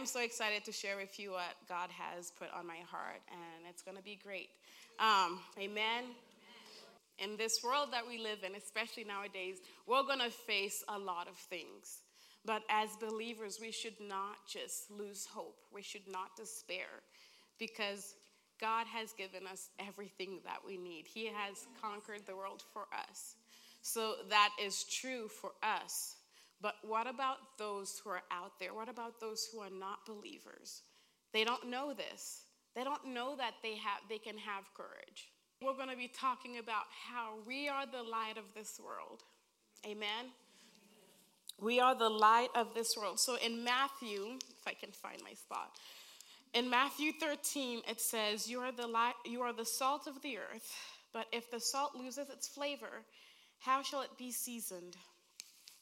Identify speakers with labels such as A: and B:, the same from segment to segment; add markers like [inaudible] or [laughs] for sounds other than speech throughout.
A: I'm so excited to share with you what God has put on my heart, and it's going to be great. Um, amen. In this world that we live in, especially nowadays, we're going to face a lot of things. But as believers, we should not just lose hope. We should not despair because God has given us everything that we need. He has conquered the world for us. So that is true for us. But what about those who are out there? What about those who are not believers? They don't know this. They don't know that they have they can have courage. We're going to be talking about how we are the light of this world. Amen. We are the light of this world. So in Matthew, if I can find my spot. In Matthew 13, it says, "You are the light, you are the salt of the earth, but if the salt loses its flavor, how shall it be seasoned?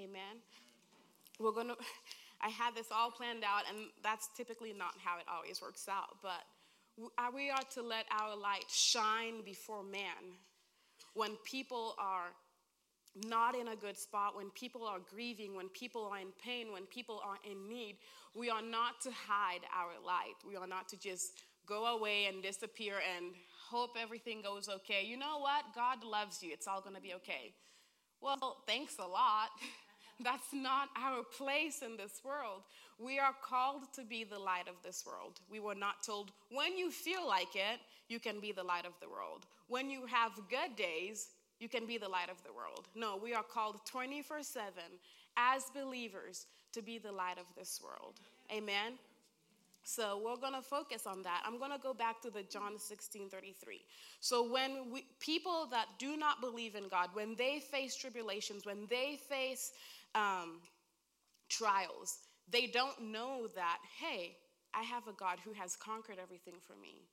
A: Amen. We're going [laughs] to, I had this all planned out, and that's typically not how it always works out, but uh, we are to let our light shine before man when people are not in a good spot, when people are grieving, when people are in pain, when people are in need. We are not to hide our light. We are not to just go away and disappear and hope everything goes okay. You know what? God loves you. It's all going to be okay. Well, thanks a lot. [laughs] That's not our place in this world. We are called to be the light of this world. We were not told when you feel like it, you can be the light of the world. When you have good days, you can be the light of the world. No, we are called 24 7 as believers to be the light of this world. Amen. So we're going to focus on that. I'm going to go back to the John 16 33. So when we, people that do not believe in God, when they face tribulations, when they face um, trials, they don't know that, hey, I have a God who has conquered everything for me.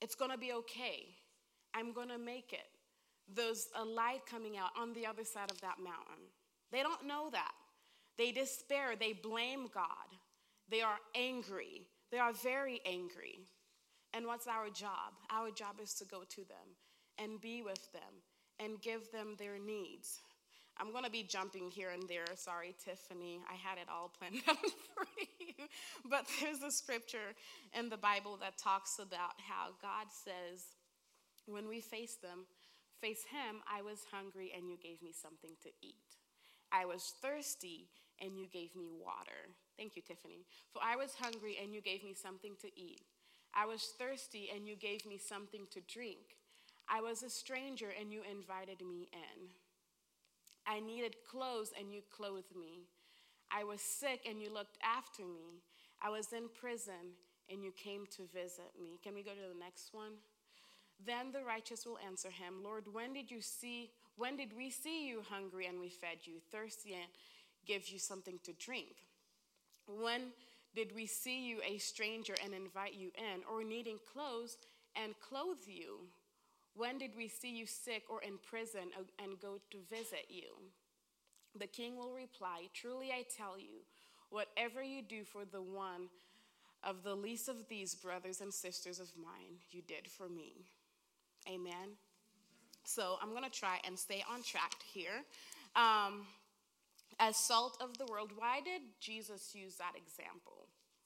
A: It's going to be okay. I'm going to make it. There's a light coming out on the other side of that mountain. They don't know that. They despair. They blame God. They are angry. They are very angry. And what's our job? Our job is to go to them and be with them and give them their needs. I'm going to be jumping here and there. Sorry, Tiffany. I had it all planned [laughs] out for you. But there's a scripture in the Bible that talks about how God says, when we face them, face Him, I was hungry and you gave me something to eat. I was thirsty and you gave me water. Thank you, Tiffany. For I was hungry and you gave me something to eat. I was thirsty and you gave me something to drink. I was a stranger and you invited me in. I needed clothes and you clothed me. I was sick and you looked after me. I was in prison and you came to visit me. Can we go to the next one? Then the righteous will answer him, Lord, when did you see when did we see you hungry and we fed you, thirsty and give you something to drink? When did we see you a stranger and invite you in, or needing clothes and clothe you? When did we see you sick or in prison and go to visit you? The king will reply, Truly I tell you, whatever you do for the one of the least of these brothers and sisters of mine, you did for me. Amen. So I'm going to try and stay on track here. Um, as salt of the world, why did Jesus use that example?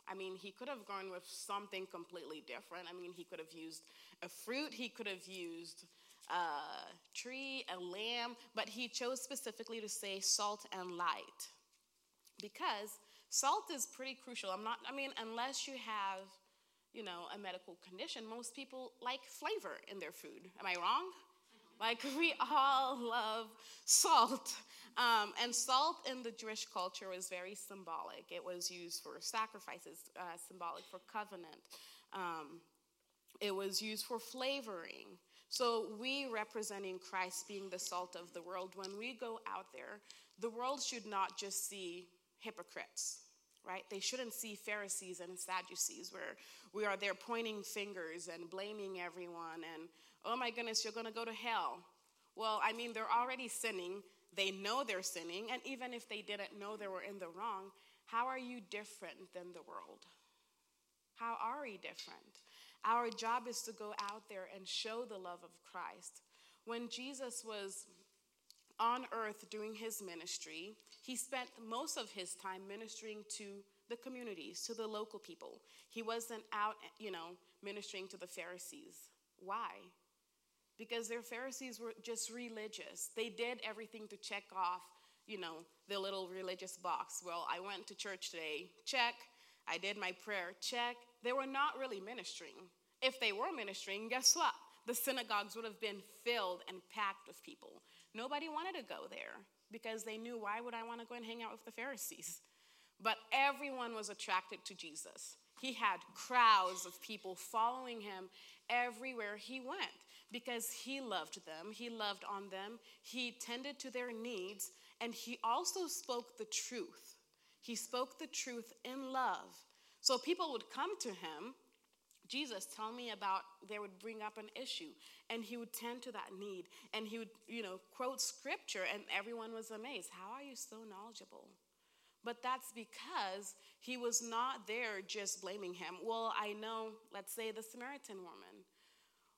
A: I mean, he could have gone with something completely different. I mean, he could have used a fruit, he could have used a tree, a lamb, but he chose specifically to say salt and light because salt is pretty crucial. I'm not, I mean, unless you have, you know, a medical condition, most people like flavor in their food. Am I wrong? Like, we all love salt. Um, and salt in the Jewish culture was very symbolic. It was used for sacrifices, uh, symbolic for covenant. Um, it was used for flavoring. So, we representing Christ being the salt of the world, when we go out there, the world should not just see hypocrites, right? They shouldn't see Pharisees and Sadducees where we are there pointing fingers and blaming everyone and, oh my goodness, you're going to go to hell. Well, I mean, they're already sinning. They know they're sinning. And even if they didn't know they were in the wrong, how are you different than the world? How are we different? Our job is to go out there and show the love of Christ. When Jesus was on earth doing his ministry, he spent most of his time ministering to the communities, to the local people. He wasn't out, you know, ministering to the Pharisees. Why? Because their Pharisees were just religious. They did everything to check off, you know, the little religious box. Well, I went to church today, check. I did my prayer, check. They were not really ministering. If they were ministering, guess what? The synagogues would have been filled and packed with people. Nobody wanted to go there because they knew why would I want to go and hang out with the Pharisees? But everyone was attracted to Jesus. He had crowds of people following him everywhere he went because he loved them, he loved on them, he tended to their needs, and he also spoke the truth. He spoke the truth in love. So people would come to him Jesus, tell me about, they would bring up an issue and he would tend to that need and he would, you know, quote scripture and everyone was amazed. How are you so knowledgeable? But that's because he was not there just blaming him. Well, I know, let's say the Samaritan woman.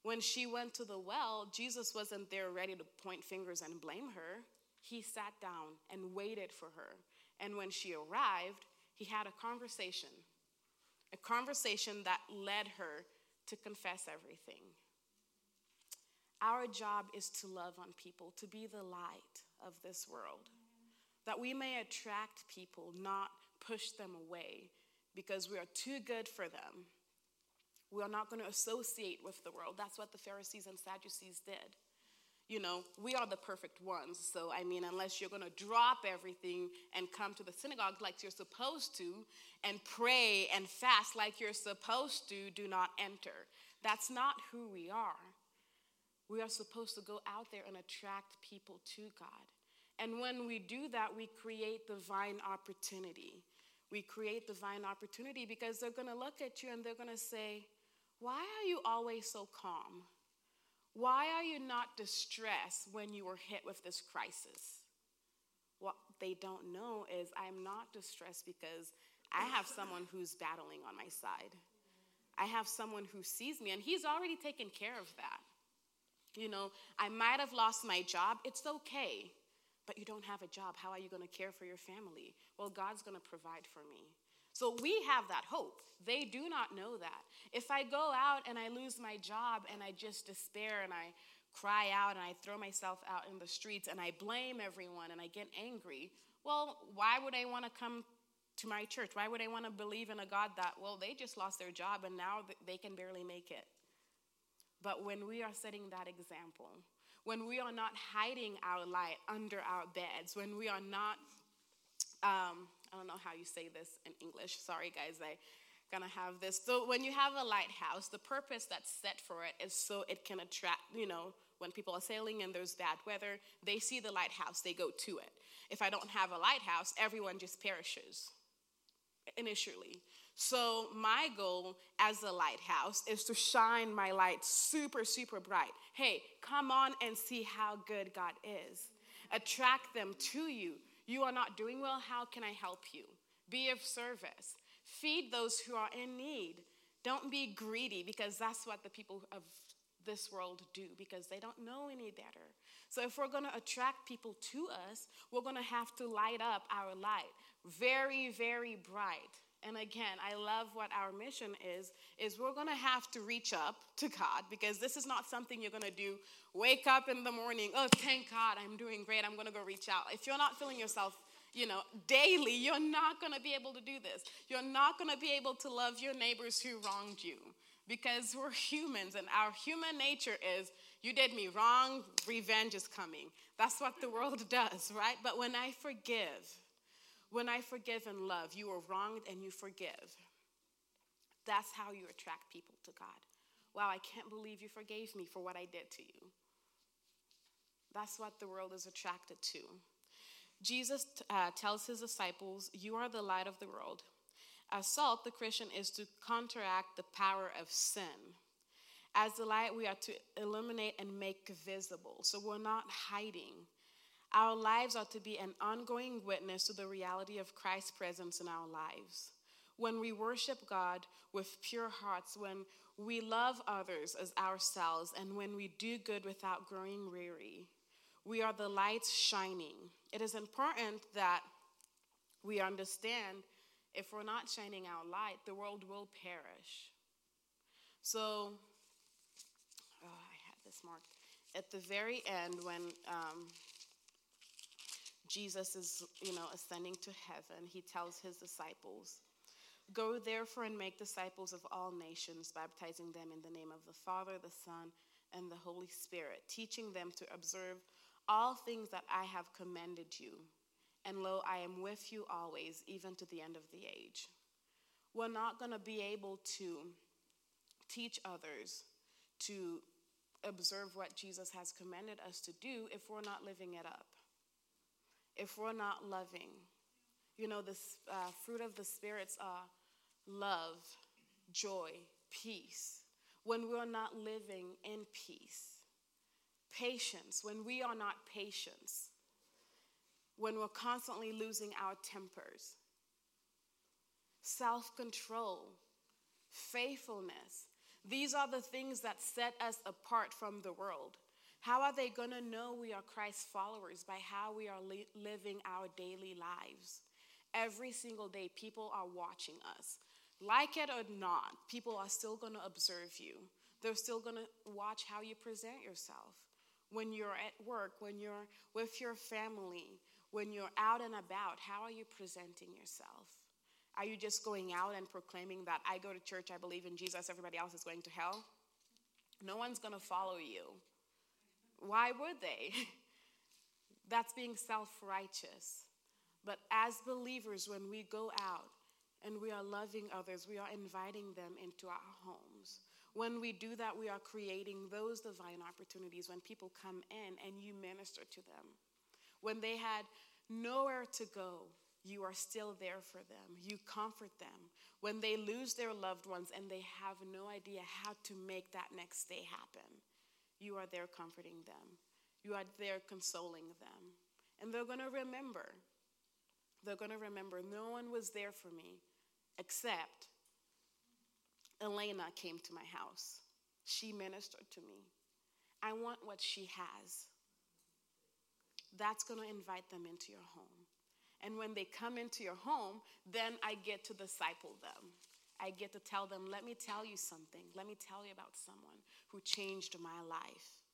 A: When she went to the well, Jesus wasn't there ready to point fingers and blame her. He sat down and waited for her. And when she arrived, he had a conversation a conversation that led her to confess everything. Our job is to love on people, to be the light of this world, that we may attract people, not push them away because we are too good for them. We are not going to associate with the world. That's what the Pharisees and Sadducees did you know, we are the perfect ones. So, I mean, unless you're going to drop everything and come to the synagogue like you're supposed to and pray and fast like you're supposed to, do not enter. That's not who we are. We are supposed to go out there and attract people to God. And when we do that, we create divine opportunity. We create divine opportunity because they're going to look at you and they're going to say, Why are you always so calm? Why are you not distressed when you were hit with this crisis? What they don't know is I'm not distressed because I have someone who's battling on my side. I have someone who sees me, and he's already taken care of that. You know, I might have lost my job. It's okay, but you don't have a job. How are you going to care for your family? Well, God's going to provide for me. So we have that hope. They do not know that. If I go out and I lose my job and I just despair and I cry out and I throw myself out in the streets and I blame everyone and I get angry, well, why would I want to come to my church? Why would I want to believe in a God that, well, they just lost their job and now they can barely make it? But when we are setting that example, when we are not hiding our light under our beds, when we are not um, I don't know how you say this in English. Sorry, guys, I gonna have this. So when you have a lighthouse, the purpose that's set for it is so it can attract, you know, when people are sailing and there's bad weather, they see the lighthouse, they go to it. If I don't have a lighthouse, everyone just perishes initially. So my goal as a lighthouse is to shine my light super, super bright. Hey, come on and see how good God is. Attract them to you you are not doing well. How can I help you? Be of service. Feed those who are in need. Don't be greedy because that's what the people of this world do because they don't know any better. So, if we're going to attract people to us, we're going to have to light up our light very, very bright. And again, I love what our mission is is we're going to have to reach up to God because this is not something you're going to do wake up in the morning, oh thank God, I'm doing great. I'm going to go reach out. If you're not feeling yourself you know, daily, you're not going to be able to do this. You're not going to be able to love your neighbors who wronged you because we're humans and our human nature is you did me wrong, revenge is coming. That's what the world [laughs] does, right? But when I forgive, when I forgive and love, you are wronged and you forgive. That's how you attract people to God. Wow, I can't believe you forgave me for what I did to you. That's what the world is attracted to. Jesus uh, tells his disciples, You are the light of the world. As salt, the Christian is to counteract the power of sin. As the light, we are to illuminate and make visible. So we're not hiding. Our lives are to be an ongoing witness to the reality of Christ's presence in our lives. When we worship God with pure hearts, when we love others as ourselves, and when we do good without growing weary, we are the lights shining. It is important that we understand if we're not shining our light, the world will perish. So, oh, I had this marked. At the very end, when um, Jesus is, you know, ascending to heaven, he tells his disciples, Go therefore and make disciples of all nations, baptizing them in the name of the Father, the Son, and the Holy Spirit, teaching them to observe all things that I have commanded you. And lo, I am with you always, even to the end of the age. We're not going to be able to teach others to observe what Jesus has commanded us to do if we're not living it up, if we're not loving. You know, the uh, fruit of the spirits are love, joy, peace. When we're not living in peace, patience, when we are not patience, when we're constantly losing our tempers, self control, faithfulness. These are the things that set us apart from the world. How are they going to know we are Christ's followers? By how we are li- living our daily lives. Every single day, people are watching us. Like it or not, people are still going to observe you. They're still going to watch how you present yourself. When you're at work, when you're with your family, when you're out and about, how are you presenting yourself? Are you just going out and proclaiming that I go to church, I believe in Jesus, everybody else is going to hell? No one's going to follow you. Why would they? [laughs] That's being self righteous. But as believers, when we go out and we are loving others, we are inviting them into our homes. When we do that, we are creating those divine opportunities when people come in and you minister to them. When they had nowhere to go, you are still there for them. You comfort them. When they lose their loved ones and they have no idea how to make that next day happen, you are there comforting them. You are there consoling them. And they're going to remember. They're going to remember no one was there for me except Elena came to my house. She ministered to me. I want what she has that's going to invite them into your home. And when they come into your home, then I get to disciple them. I get to tell them, let me tell you something. Let me tell you about someone who changed my life.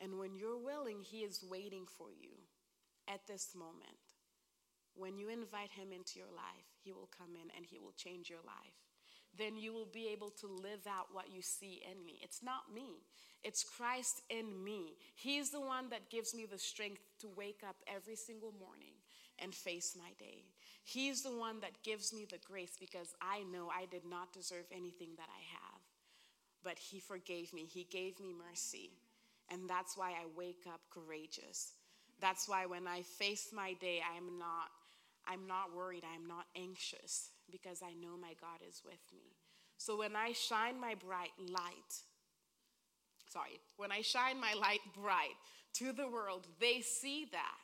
A: And when you're willing, He is waiting for you at this moment. When you invite Him into your life, He will come in and He will change your life. Then you will be able to live out what you see in me. It's not me, it's Christ in me. He's the one that gives me the strength to wake up every single morning and face my day. He's the one that gives me the grace because I know I did not deserve anything that I have. But He forgave me, He gave me mercy. And that's why I wake up courageous. That's why when I face my day, I am not I'm not worried, I'm not anxious because I know my God is with me. So when I shine my bright light, sorry, when I shine my light bright to the world, they see that.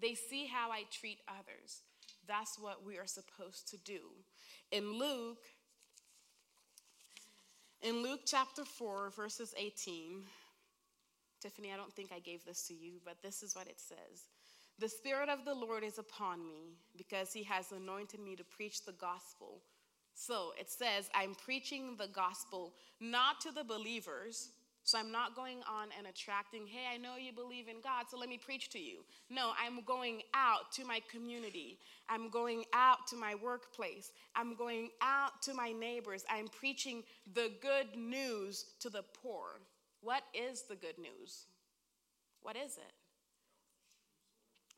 A: They see how I treat others. That's what we are supposed to do. In Luke, in Luke chapter 4, verses 18, Tiffany, I don't think I gave this to you, but this is what it says. The Spirit of the Lord is upon me because he has anointed me to preach the gospel. So it says, I'm preaching the gospel not to the believers, so I'm not going on and attracting, hey, I know you believe in God, so let me preach to you. No, I'm going out to my community. I'm going out to my workplace. I'm going out to my neighbors. I'm preaching the good news to the poor. What is the good news? What is it?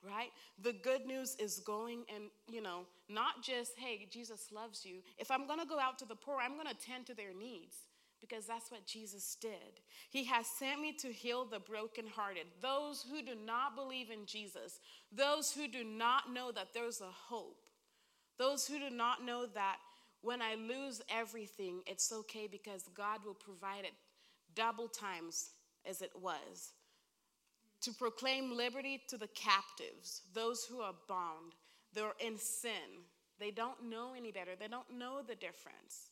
A: Right? The good news is going and, you know, not just, hey, Jesus loves you. If I'm going to go out to the poor, I'm going to tend to their needs because that's what Jesus did. He has sent me to heal the brokenhearted, those who do not believe in Jesus, those who do not know that there's a hope, those who do not know that when I lose everything, it's okay because God will provide it double times as it was. To proclaim liberty to the captives, those who are bound, they're in sin. They don't know any better, they don't know the difference.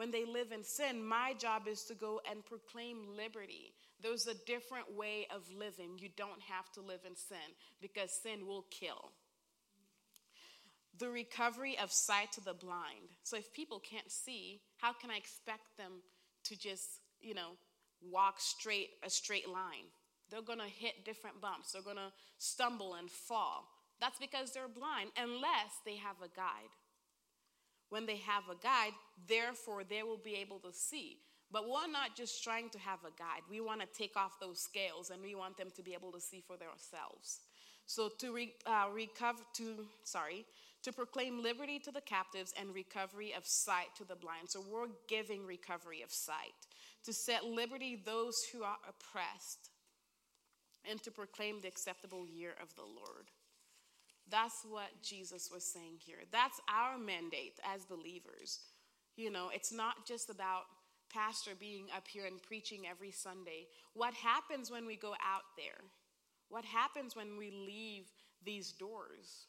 A: When they live in sin, my job is to go and proclaim liberty. There's a different way of living. You don't have to live in sin because sin will kill the recovery of sight to the blind. So if people can't see, how can I expect them to just, you know, walk straight a straight line? They're going to hit different bumps. They're going to stumble and fall. That's because they're blind unless they have a guide. When they have a guide, therefore they will be able to see. But we're not just trying to have a guide. We want to take off those scales and we want them to be able to see for themselves. So to re, uh, recover, to sorry, to proclaim liberty to the captives and recovery of sight to the blind. So we're giving recovery of sight, to set liberty those who are oppressed, and to proclaim the acceptable year of the Lord. That's what Jesus was saying here. That's our mandate as believers. You know, it's not just about pastor being up here and preaching every Sunday. What happens when we go out there? What happens when we leave these doors?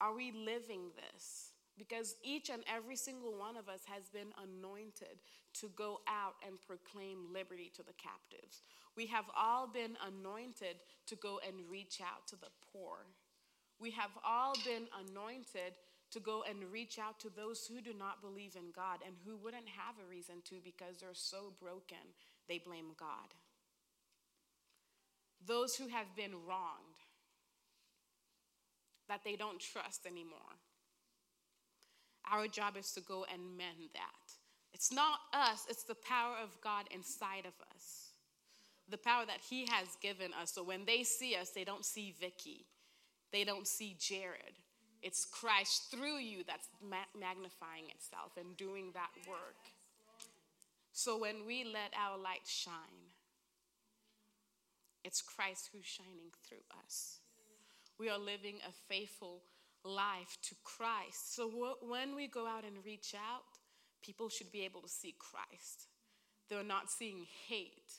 A: Are we living this? Because each and every single one of us has been anointed to go out and proclaim liberty to the captives. We have all been anointed to go and reach out to the poor. We have all been anointed to go and reach out to those who do not believe in God and who wouldn't have a reason to because they're so broken, they blame God. Those who have been wronged, that they don't trust anymore. Our job is to go and mend that. It's not us, it's the power of God inside of us. The power that He has given us. So when they see us, they don't see Vicky, they don't see Jared. It's Christ through you that's magnifying itself and doing that work. So when we let our light shine, it's Christ who's shining through us we are living a faithful life to Christ. So when we go out and reach out, people should be able to see Christ. They're not seeing hate,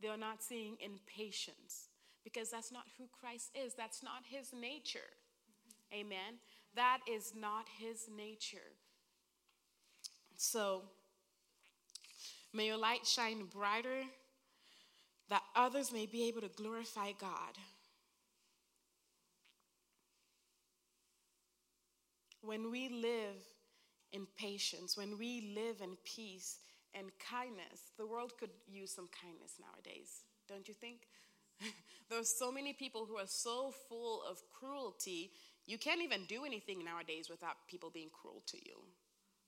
A: they're not seeing impatience, because that's not who Christ is, that's not his nature. Amen. That is not his nature. So, may your light shine brighter that others may be able to glorify God. When we live in patience, when we live in peace and kindness, the world could use some kindness nowadays, don't you think? [laughs] There's so many people who are so full of cruelty, you can't even do anything nowadays without people being cruel to you.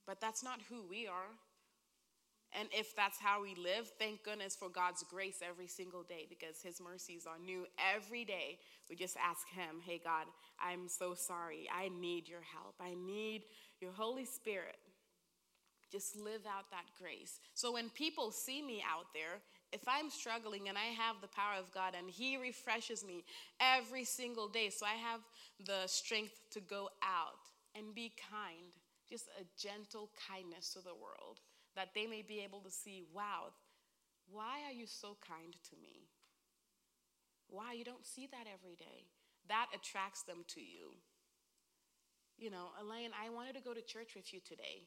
A: But that's not who we are. And if that's how we live, thank goodness for God's grace every single day because His mercies are new every day. We just ask Him, hey, God, I'm so sorry. I need your help. I need your Holy Spirit. Just live out that grace. So when people see me out there, if I'm struggling and I have the power of God and He refreshes me every single day, so I have the strength to go out and be kind, just a gentle kindness to the world that they may be able to see, wow, why are you so kind to me? Why? You don't see that every day. That attracts them to you. You know, Elaine, I wanted to go to church with you today.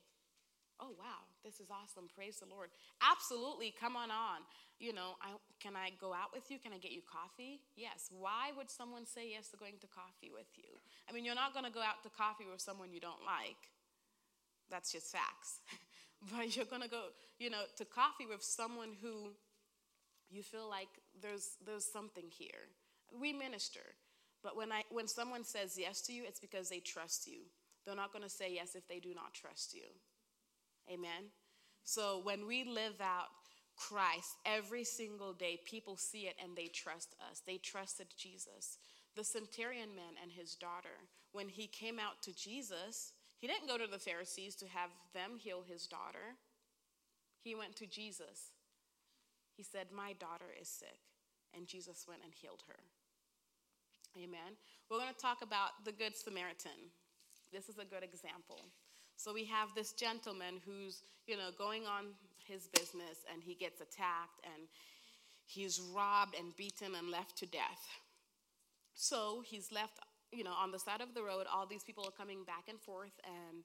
A: Oh, wow, this is awesome. Praise the Lord. Absolutely, come on on. You know, I, can I go out with you? Can I get you coffee? Yes. Why would someone say yes to going to coffee with you? I mean, you're not going to go out to coffee with someone you don't like. That's just facts. [laughs] but you're going to go, you know, to coffee with someone who you feel like there's there's something here. We minister. But when I when someone says yes to you, it's because they trust you. They're not going to say yes if they do not trust you. Amen. So when we live out Christ every single day, people see it and they trust us. They trusted Jesus. The centurion man and his daughter, when he came out to Jesus, he didn't go to the Pharisees to have them heal his daughter. He went to Jesus. He said, My daughter is sick. And Jesus went and healed her. Amen. We're going to talk about the Good Samaritan. This is a good example. So we have this gentleman who's, you know, going on his business and he gets attacked and he's robbed and beaten and left to death. So he's left, you know, on the side of the road. All these people are coming back and forth, and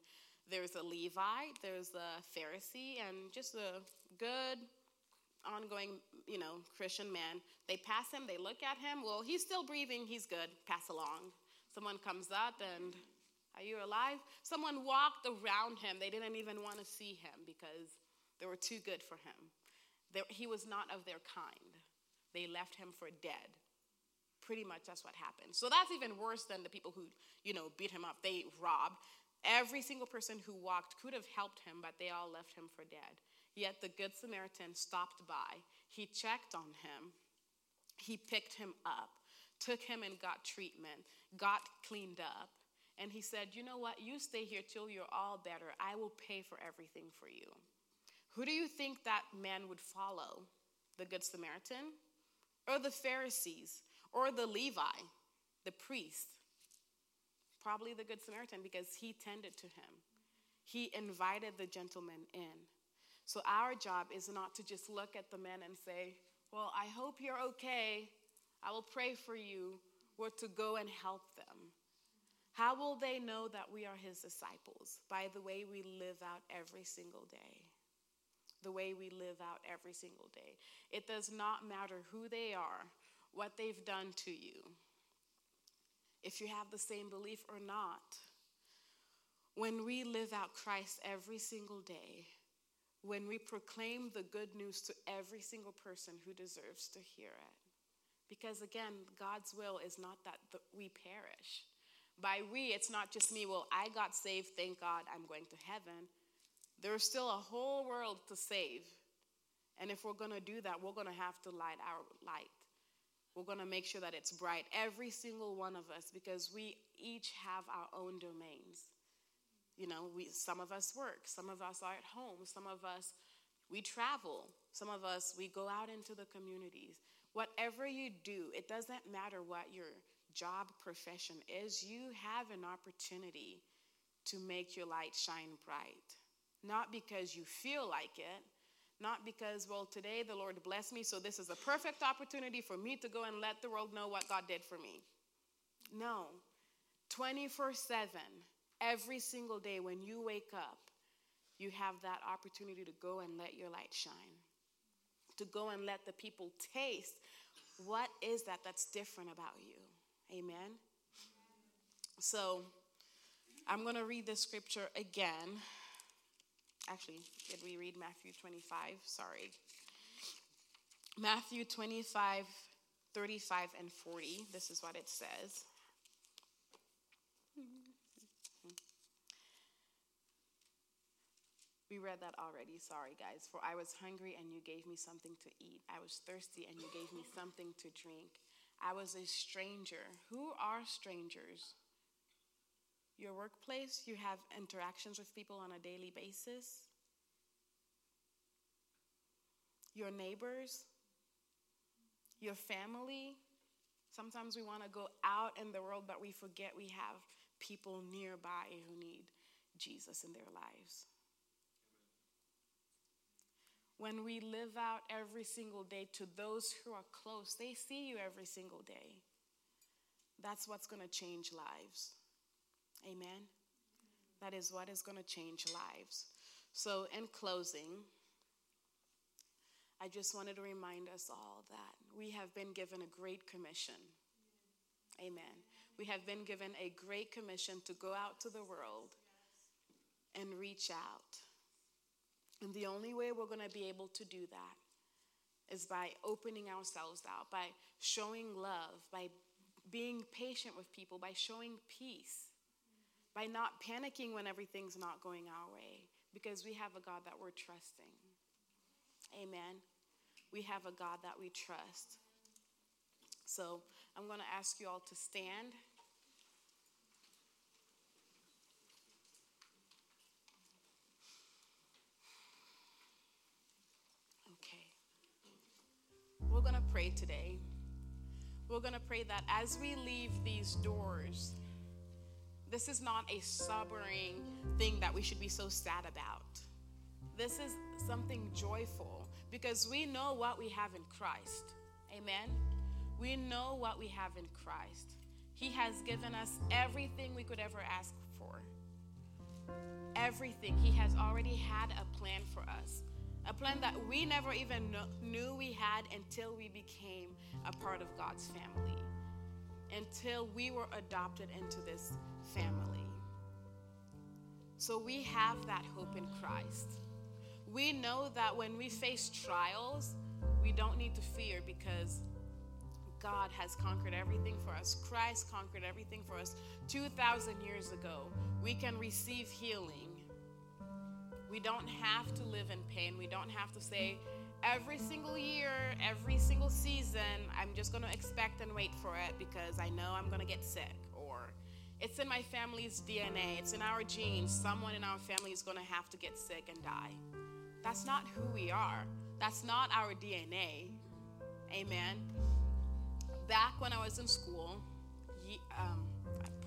A: there's a Levite, there's a Pharisee, and just a good, ongoing, you know, Christian man. They pass him, they look at him. Well, he's still breathing, he's good. Pass along. Someone comes up and are you alive? Someone walked around him. They didn't even want to see him because they were too good for him. He was not of their kind. They left him for dead. Pretty much that's what happened. So that's even worse than the people who, you know, beat him up. They robbed. Every single person who walked could have helped him, but they all left him for dead. Yet the Good Samaritan stopped by. He checked on him. He picked him up, took him and got treatment, got cleaned up, and he said, You know what? You stay here till you're all better. I will pay for everything for you. Who do you think that man would follow? The Good Samaritan? Or the Pharisees? Or the Levi, the priest? Probably the Good Samaritan because he tended to him. He invited the gentleman in. So our job is not to just look at the man and say, Well, I hope you're okay. I will pray for you. Or to go and help them how will they know that we are his disciples? By the way we live out every single day. The way we live out every single day. It does not matter who they are, what they've done to you, if you have the same belief or not. When we live out Christ every single day, when we proclaim the good news to every single person who deserves to hear it. Because again, God's will is not that we perish by we, it's not just me, well, I got saved, thank God, I'm going to heaven. There's still a whole world to save. And if we're going to do that, we're going to have to light our light. We're going to make sure that it's bright, every single one of us, because we each have our own domains. You know, we, some of us work, some of us are at home, some of us we travel, some of us we go out into the communities. Whatever you do, it doesn't matter what your job, profession is, you have an opportunity to make your light shine bright. Not because you feel like it, not because, well, today the Lord blessed me, so this is a perfect opportunity for me to go and let the world know what God did for me. No. 24 7, every single day when you wake up, you have that opportunity to go and let your light shine, to go and let the people taste what is that that's different about you. Amen. So I'm going to read the scripture again. Actually, did we read Matthew 25? Sorry. Matthew 25, 35, and 40. This is what it says. We read that already. Sorry, guys. For I was hungry and you gave me something to eat. I was thirsty and you gave me something to drink. I was a stranger. Who are strangers? Your workplace, you have interactions with people on a daily basis. Your neighbors, your family. Sometimes we want to go out in the world, but we forget we have people nearby who need Jesus in their lives when we live out every single day to those who are close, they see you every single day. That's what's going to change lives. Amen. That is what is going to change lives. So, in closing, I just wanted to remind us all that we have been given a great commission. Amen. We have been given a great commission to go out to the world and reach out and the only way we're going to be able to do that is by opening ourselves out, by showing love, by being patient with people, by showing peace, by not panicking when everything's not going our way, because we have a God that we're trusting. Amen. We have a God that we trust. So I'm going to ask you all to stand. Going to pray today. We're going to pray that as we leave these doors, this is not a sobering thing that we should be so sad about. This is something joyful because we know what we have in Christ. Amen. We know what we have in Christ. He has given us everything we could ever ask for. Everything. He has already had a plan for us. A plan that we never even know, knew we had until we became a part of God's family. Until we were adopted into this family. So we have that hope in Christ. We know that when we face trials, we don't need to fear because God has conquered everything for us. Christ conquered everything for us 2,000 years ago. We can receive healing. We don't have to live in pain. We don't have to say, every single year, every single season, I'm just going to expect and wait for it because I know I'm going to get sick. Or it's in my family's DNA, it's in our genes. Someone in our family is going to have to get sick and die. That's not who we are, that's not our DNA. Amen back when I was in school, um,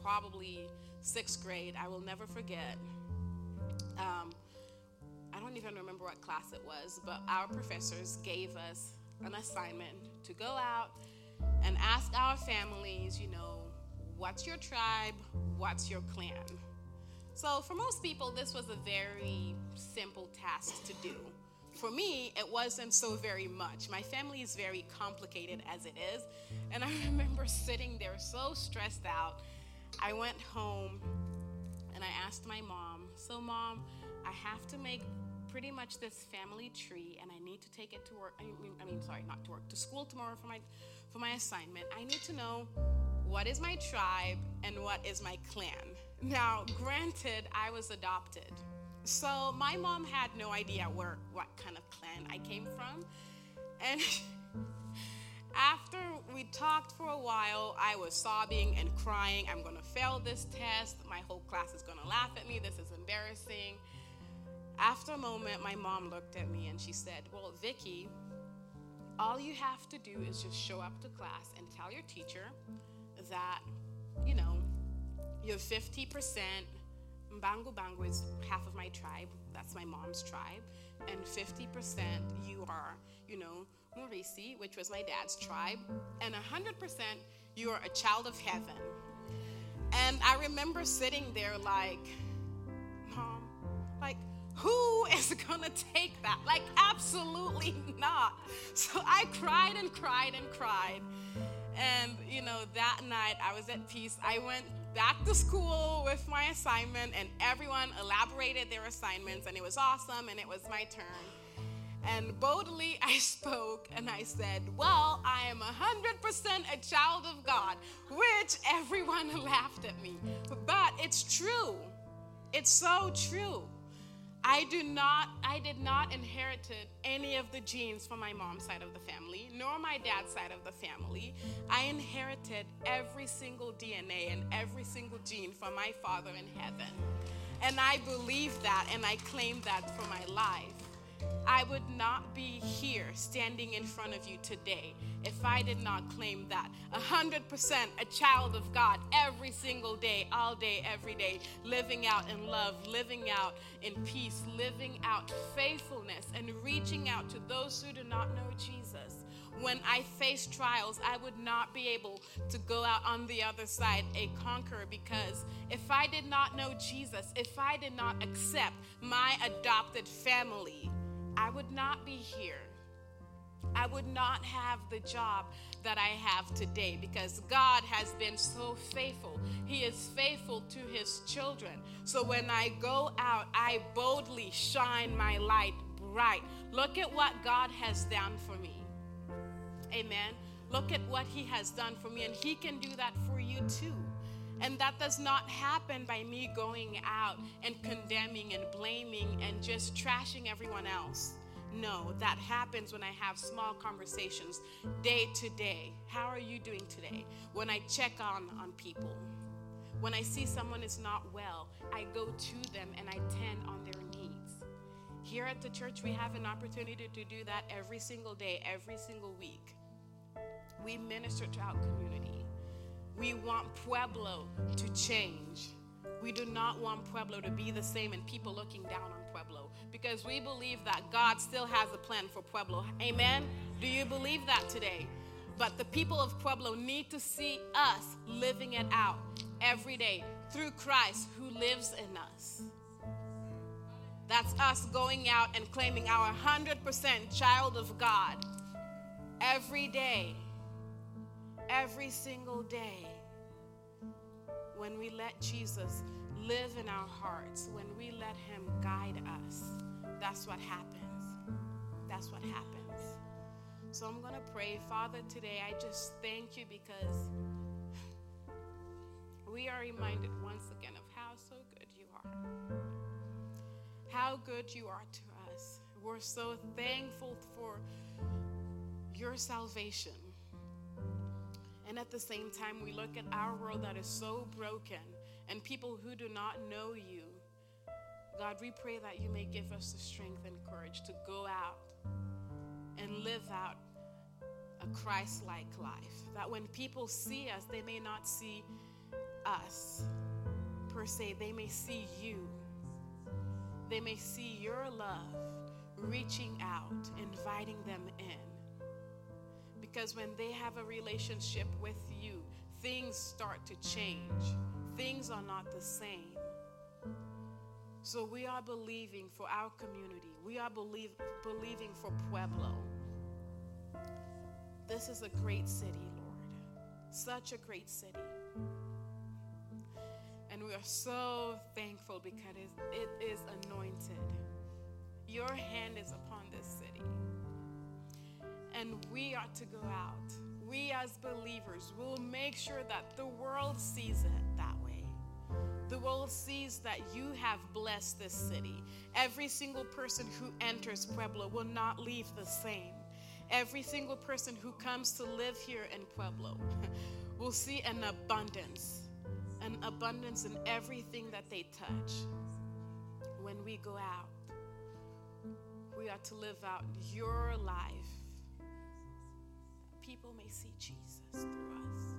A: probably sixth grade, I will never forget. Um, I don't even remember what class it was, but our professors gave us an assignment to go out and ask our families, you know, what's your tribe? What's your clan? So, for most people, this was a very simple task to do. For me, it wasn't so very much. My family is very complicated as it is. And I [laughs] remember sitting there so stressed out. I went home and I asked my mom, So, mom, I have to make pretty much this family tree and I need to take it to work. I mean, I mean, sorry, not to work, to school tomorrow for my, for my assignment. I need to know what is my tribe and what is my clan. Now, granted, I was adopted. So my mom had no idea where what kind of clan I came from. And [laughs] after we talked for a while, I was sobbing and crying. I'm going to fail this test. My whole class is going to laugh at me. This is embarrassing. After a moment, my mom looked at me and she said, "Well, Vicky, all you have to do is just show up to class and tell your teacher that, you know, you're 50% Mbangu Bangu is half of my tribe. That's my mom's tribe. And 50% you are, you know, Murisi, which was my dad's tribe. And 100% you are a child of heaven. And I remember sitting there like, who is gonna take that? Like, absolutely not. So I cried and cried and cried. And, you know, that night I was at peace. I went back to school with my assignment, and everyone elaborated their assignments, and it was awesome, and it was my turn. And boldly I [laughs] spoke and I said, Well, I am 100% a child of God, which everyone [laughs] laughed at me. But it's true. It's so true. I do not, I did not inherit any of the genes from my mom's side of the family, nor my dad's side of the family. I inherited every single DNA and every single gene from my father in heaven. And I believe that and I claim that for my life. I would not be here standing in front of you today if I did not claim that. 100% a child of God every single day, all day, every day, living out in love, living out in peace, living out faithfulness, and reaching out to those who do not know Jesus. When I face trials, I would not be able to go out on the other side a conqueror because if I did not know Jesus, if I did not accept my adopted family, I would not be here. I would not have the job that I have today because God has been so faithful. He is faithful to his children. So when I go out, I boldly shine my light bright. Look at what God has done for me. Amen. Look at what he has done for me, and he can do that for you too. And that does not happen by me going out and condemning and blaming and just trashing everyone else. No, that happens when I have small conversations day to day. How are you doing today? When I check on on people. When I see someone is not well, I go to them and I tend on their needs. Here at the church, we have an opportunity to do that every single day, every single week. We minister to our community. We want Pueblo to change. We do not want Pueblo to be the same and people looking down on Pueblo because we believe that God still has a plan for Pueblo. Amen? Do you believe that today? But the people of Pueblo need to see us living it out every day through Christ who lives in us. That's us going out and claiming our 100% child of God every day, every single day. When we let Jesus live in our hearts, when we let Him guide us, that's what happens. That's what happens. So I'm going to pray. Father, today I just thank you because we are reminded once again of how so good you are. How good you are to us. We're so thankful for your salvation. And at the same time, we look at our world that is so broken and people who do not know you. God, we pray that you may give us the strength and courage to go out and live out a Christ like life. That when people see us, they may not see us per se, they may see you. They may see your love reaching out, inviting them in. Because when they have a relationship with you, things start to change. Things are not the same. So we are believing for our community. We are believe, believing for Pueblo. This is a great city, Lord. Such a great city. And we are so thankful because it is anointed. Your hand is upon this city. And we are to go out. We, as believers, will make sure that the world sees it that way. The world sees that you have blessed this city. Every single person who enters Pueblo will not leave the same. Every single person who comes to live here in Pueblo [laughs] will see an abundance, an abundance in everything that they touch. When we go out, we are to live out your life. People may see Jesus through us.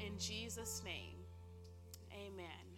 A: In Jesus' name, amen.